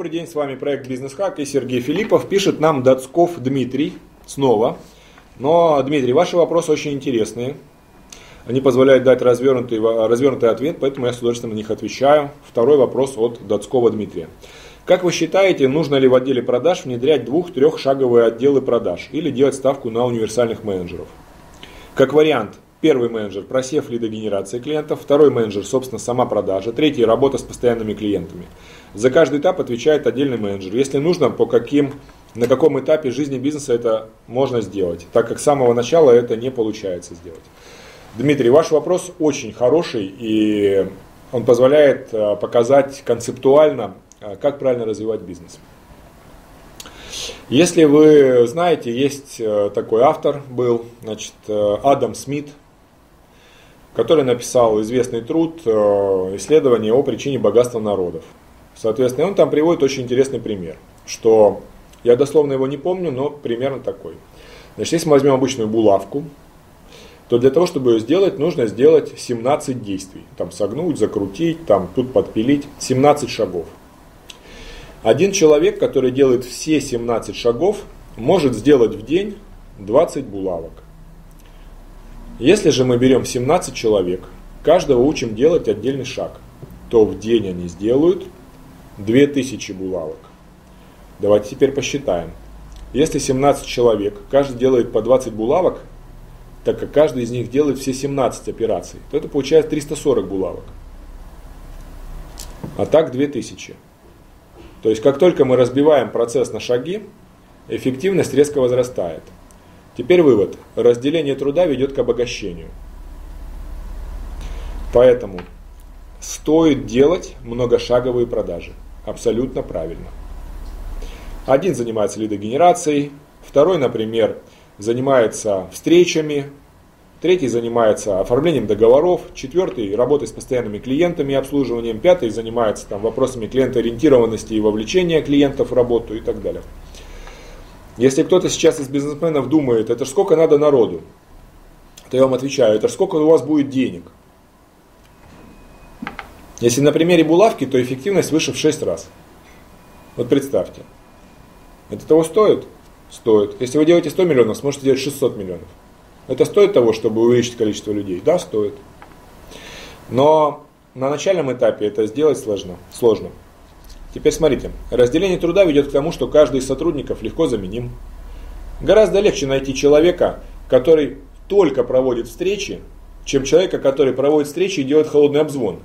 Добрый день, с вами проект Бизнес Хак и Сергей Филиппов. Пишет нам Дацков Дмитрий снова. Но, Дмитрий, ваши вопросы очень интересные. Они позволяют дать развернутый, развернутый ответ, поэтому я с удовольствием на них отвечаю. Второй вопрос от Дацкова Дмитрия. Как вы считаете, нужно ли в отделе продаж внедрять двух-трехшаговые отделы продаж или делать ставку на универсальных менеджеров? Как вариант, первый менеджер – просев лидогенерации клиентов, второй менеджер – собственно, сама продажа, третий – работа с постоянными клиентами. За каждый этап отвечает отдельный менеджер. Если нужно, по каким, на каком этапе жизни бизнеса это можно сделать, так как с самого начала это не получается сделать. Дмитрий, ваш вопрос очень хороший, и он позволяет э, показать концептуально, э, как правильно развивать бизнес. Если вы знаете, есть э, такой автор был, значит, Адам Смит, который написал известный труд «Исследование о причине богатства народов». Соответственно, он там приводит очень интересный пример, что я дословно его не помню, но примерно такой. Значит, если мы возьмем обычную булавку, то для того, чтобы ее сделать, нужно сделать 17 действий. Там согнуть, закрутить, там тут подпилить. 17 шагов. Один человек, который делает все 17 шагов, может сделать в день 20 булавок. Если же мы берем 17 человек, каждого учим делать отдельный шаг, то в день они сделают 2000 булавок. Давайте теперь посчитаем. Если 17 человек, каждый делает по 20 булавок, так как каждый из них делает все 17 операций, то это получается 340 булавок. А так 2000. То есть как только мы разбиваем процесс на шаги, эффективность резко возрастает. Теперь вывод. Разделение труда ведет к обогащению. Поэтому стоит делать многошаговые продажи. Абсолютно правильно. Один занимается лидогенерацией, второй, например, занимается встречами, третий занимается оформлением договоров, четвертый работой с постоянными клиентами и обслуживанием, пятый занимается там, вопросами клиентоориентированности и вовлечения клиентов в работу и так далее. Если кто-то сейчас из бизнесменов думает, это сколько надо народу, то я вам отвечаю, это сколько у вас будет денег – если на примере булавки, то эффективность выше в 6 раз. Вот представьте. Это того стоит? Стоит. Если вы делаете 100 миллионов, сможете делать 600 миллионов. Это стоит того, чтобы увеличить количество людей? Да, стоит. Но на начальном этапе это сделать сложно. сложно. Теперь смотрите. Разделение труда ведет к тому, что каждый из сотрудников легко заменим. Гораздо легче найти человека, который только проводит встречи, чем человека, который проводит встречи и делает холодный обзвон.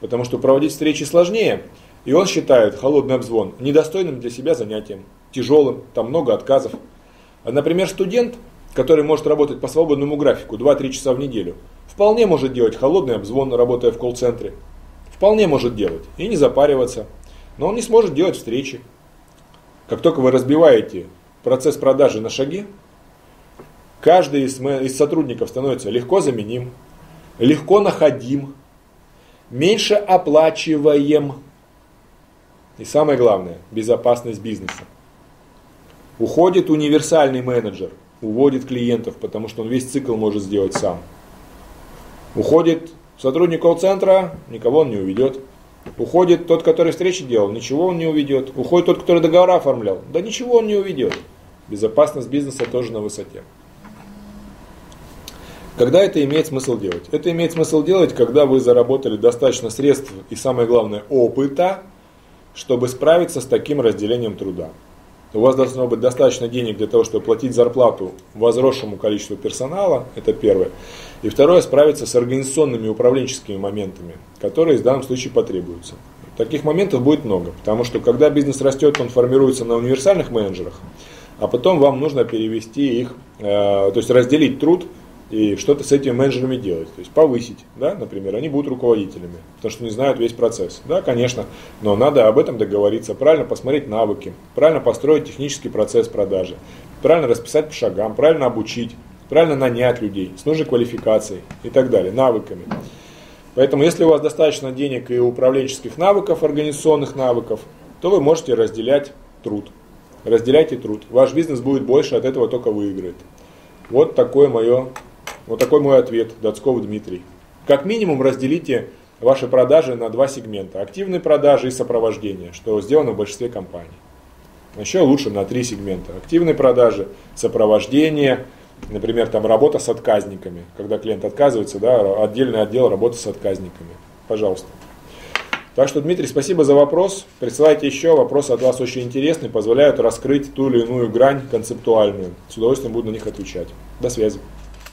Потому что проводить встречи сложнее, и он считает холодный обзвон недостойным для себя занятием, тяжелым, там много отказов. А, например, студент, который может работать по свободному графику 2-3 часа в неделю, вполне может делать холодный обзвон, работая в колл-центре. Вполне может делать и не запариваться. Но он не сможет делать встречи. Как только вы разбиваете процесс продажи на шаги, каждый из, сотрудников становится легко заменим, легко находим, меньше оплачиваем. И самое главное, безопасность бизнеса. Уходит универсальный менеджер, уводит клиентов, потому что он весь цикл может сделать сам. Уходит сотрудник колл-центра, никого он не уведет. Уходит тот, который встречи делал, ничего он не уведет. Уходит тот, который договора оформлял, да ничего он не уведет. Безопасность бизнеса тоже на высоте. Когда это имеет смысл делать? Это имеет смысл делать, когда вы заработали достаточно средств и, самое главное, опыта, чтобы справиться с таким разделением труда. У вас должно быть достаточно денег для того, чтобы платить зарплату возросшему количеству персонала, это первое. И второе, справиться с организационными управленческими моментами, которые в данном случае потребуются. Таких моментов будет много, потому что когда бизнес растет, он формируется на универсальных менеджерах, а потом вам нужно перевести их, э, то есть разделить труд и что-то с этими менеджерами делать. То есть повысить, да, например, они будут руководителями, потому что не знают весь процесс. Да, конечно, но надо об этом договориться, правильно посмотреть навыки, правильно построить технический процесс продажи, правильно расписать по шагам, правильно обучить, правильно нанять людей с нужной квалификацией и так далее, навыками. Поэтому, если у вас достаточно денег и управленческих навыков, организационных навыков, то вы можете разделять труд. Разделяйте труд. Ваш бизнес будет больше, от этого только выиграет. Вот такое мое вот такой мой ответ, Доцков Дмитрий. Как минимум разделите ваши продажи на два сегмента. Активные продажи и сопровождение, что сделано в большинстве компаний. Еще лучше на три сегмента. Активные продажи, сопровождение, например, там работа с отказниками. Когда клиент отказывается, да, отдельный отдел работы с отказниками. Пожалуйста. Так что, Дмитрий, спасибо за вопрос. Присылайте еще, вопросы от вас очень интересные, позволяют раскрыть ту или иную грань концептуальную. С удовольствием буду на них отвечать. До связи.